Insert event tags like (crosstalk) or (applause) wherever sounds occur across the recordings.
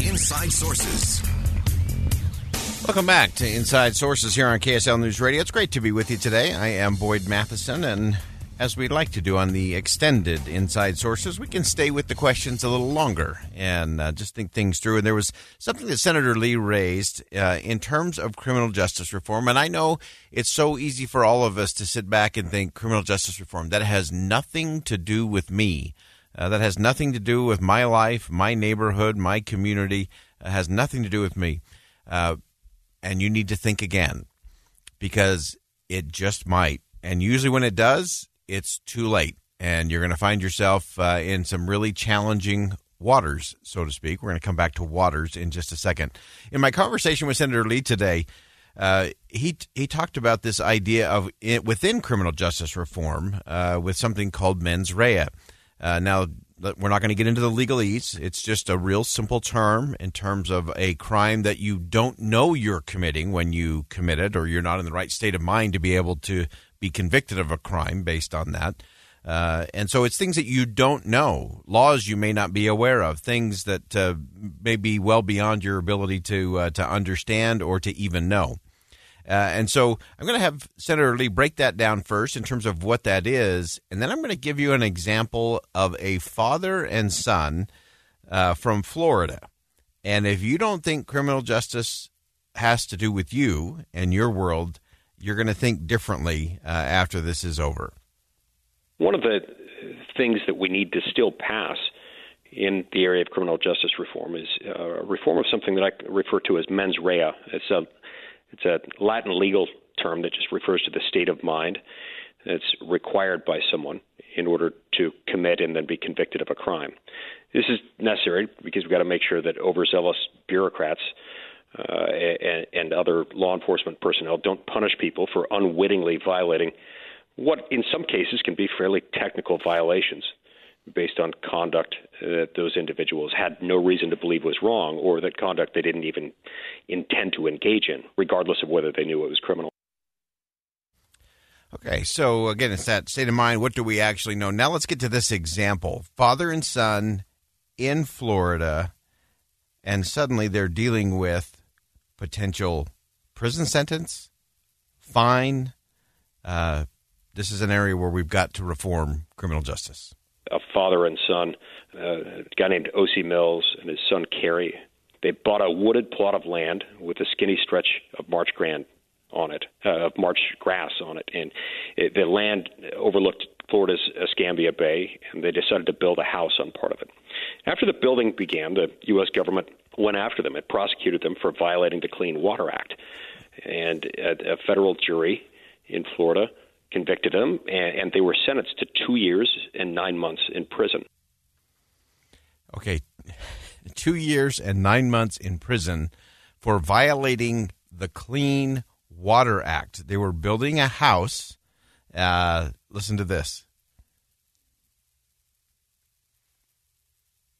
Inside Sources. Welcome back to Inside Sources here on KSL News Radio. It's great to be with you today. I am Boyd Matheson, and as we like to do on the extended Inside Sources, we can stay with the questions a little longer and uh, just think things through. And there was something that Senator Lee raised uh, in terms of criminal justice reform. And I know it's so easy for all of us to sit back and think criminal justice reform, that has nothing to do with me. Uh, that has nothing to do with my life, my neighborhood, my community. It has nothing to do with me. Uh, and you need to think again because it just might. And usually when it does, it's too late, and you're going to find yourself uh, in some really challenging waters, so to speak. We're going to come back to waters in just a second. In my conversation with Senator Lee today, uh, he he talked about this idea of it, within criminal justice reform uh, with something called mens rea. Uh, now, we're not going to get into the legalese. It's just a real simple term in terms of a crime that you don't know you're committing when you commit it, or you're not in the right state of mind to be able to be convicted of a crime based on that. Uh, and so it's things that you don't know, laws you may not be aware of, things that uh, may be well beyond your ability to uh, to understand or to even know. Uh, and so I'm going to have Senator Lee break that down first in terms of what that is, and then I'm going to give you an example of a father and son uh, from Florida. And if you don't think criminal justice has to do with you and your world, you're going to think differently uh, after this is over? One of the things that we need to still pass in the area of criminal justice reform is uh, reform of something that I refer to as mens rea. It's a it's a Latin legal term that just refers to the state of mind that's required by someone in order to commit and then be convicted of a crime. This is necessary because we've got to make sure that overzealous bureaucrats uh, and, and other law enforcement personnel don't punish people for unwittingly violating what, in some cases, can be fairly technical violations based on conduct that those individuals had no reason to believe was wrong or that conduct they didn't even intend to engage in, regardless of whether they knew it was criminal. Okay, so again, it's that state of mind. What do we actually know? Now let's get to this example father and son in Florida, and suddenly they're dealing with potential prison sentence, fine. Uh, this is an area where we've got to reform criminal justice. A father and son, uh, a guy named Ocie Mills and his son Carey, they bought a wooded plot of land with a skinny stretch of marsh grand on it, uh, of marsh grass on it, and it, the land overlooked Florida's Escambia Bay, and they decided to build a house on part of it. After the building began, the U.S. government went after them. It prosecuted them for violating the Clean Water Act. And a, a federal jury in Florida convicted them, and, and they were sentenced to two years and nine months in prison. Okay, (laughs) two years and nine months in prison for violating the Clean Water Act. They were building a house. Uh, listen to this.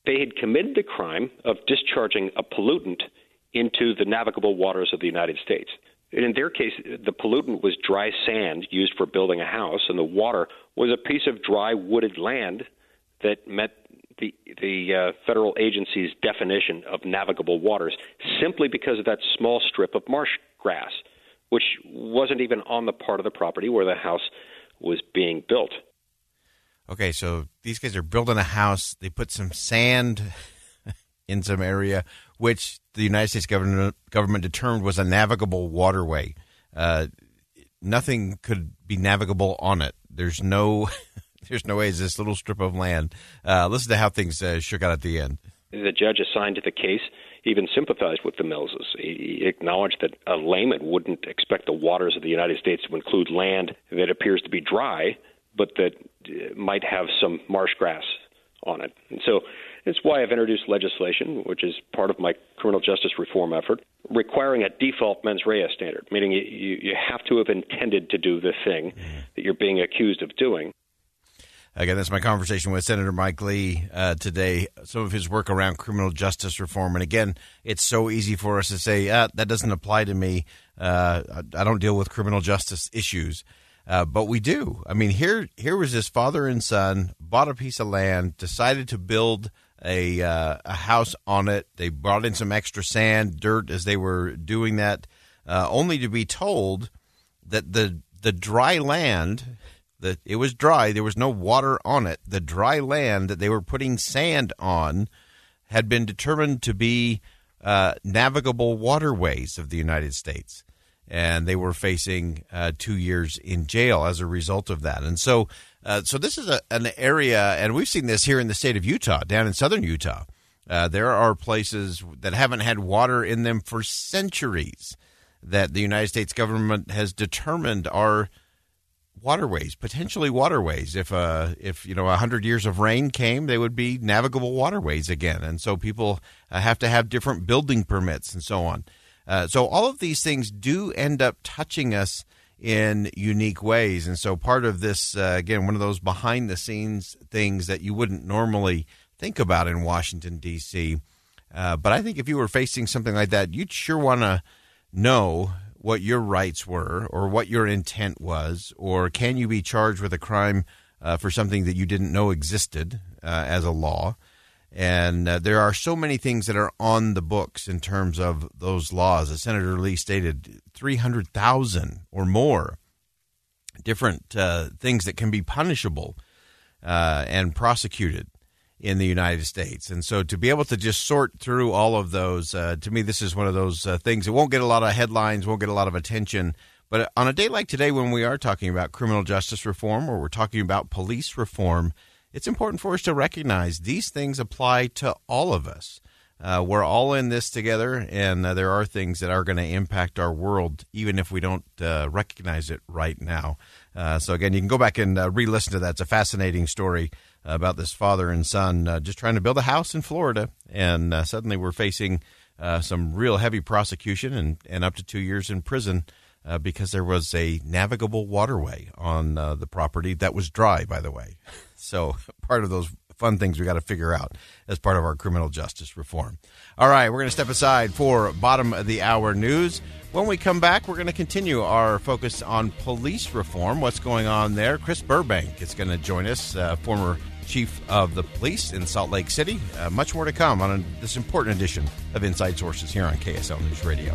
they had committed the crime of discharging a pollutant into the navigable waters of the United States. In their case, the pollutant was dry sand used for building a house, and the water was a piece of dry wooded land that met the the uh, federal agency's definition of navigable waters simply because of that small strip of marsh grass, which wasn't even on the part of the property where the house was being built okay, so these guys are building a house. They put some sand (laughs) in some area, which the United States government government determined was a navigable waterway. Uh, nothing could be navigable on it. There's no, (laughs) there's no way. It's this little strip of land. Uh, listen to how things uh, shook out at the end. The judge assigned to the case even sympathized with the Millses. He acknowledged that a layman wouldn't expect the waters of the United States to include land that appears to be dry, but that uh, might have some marsh grass on it. And so It's why I've introduced legislation, which is part of my criminal justice reform effort, requiring a default mens rea standard, meaning you, you have to have intended to do the thing that you're being accused of doing. Again, that's my conversation with Senator Mike Lee uh, today. Some of his work around criminal justice reform, and again, it's so easy for us to say ah, that doesn't apply to me. Uh, I don't deal with criminal justice issues, uh, but we do. I mean, here here was this father and son bought a piece of land, decided to build a uh, a house on it. They brought in some extra sand, dirt as they were doing that, uh, only to be told that the the dry land that it was dry. There was no water on it. The dry land that they were putting sand on had been determined to be uh, navigable waterways of the United States. And they were facing uh, two years in jail as a result of that. And so, uh, so this is a, an area, and we've seen this here in the state of Utah, down in southern Utah. Uh, there are places that haven't had water in them for centuries that the United States government has determined are waterways, potentially waterways. If uh, if you know a hundred years of rain came, they would be navigable waterways again, and so people uh, have to have different building permits and so on. Uh, so all of these things do end up touching us in unique ways, and so part of this uh, again, one of those behind the scenes things that you wouldn't normally think about in Washington D.C. Uh, but I think if you were facing something like that, you'd sure want to know what your rights were or what your intent was, or can you be charged with a crime uh, for something that you didn't know existed uh, as a law? And uh, there are so many things that are on the books in terms of those laws. As Senator Lee stated, 300,000 or more different uh, things that can be punishable uh, and prosecuted in the United States. And so to be able to just sort through all of those, uh, to me, this is one of those uh, things. It won't get a lot of headlines, won't get a lot of attention. But on a day like today, when we are talking about criminal justice reform or we're talking about police reform, it's important for us to recognize these things apply to all of us. Uh, we're all in this together, and uh, there are things that are going to impact our world, even if we don't uh, recognize it right now. Uh, so, again, you can go back and uh, re listen to that. It's a fascinating story about this father and son uh, just trying to build a house in Florida, and suddenly we're facing some real heavy prosecution and, and up to two years in prison because there was a navigable waterway on the property that was dry, by the way. (laughs) So (laughs) part of those fun things we got to figure out as part of our criminal justice reform. All right, we're going to step aside for bottom of the hour news. When we come back, we're going to continue our focus on police reform. What's going on there? Chris Burbank is going to join us, uh, former chief of the police in Salt Lake City. Uh, much more to come on a, this important edition of Inside Sources here on KSL News Radio.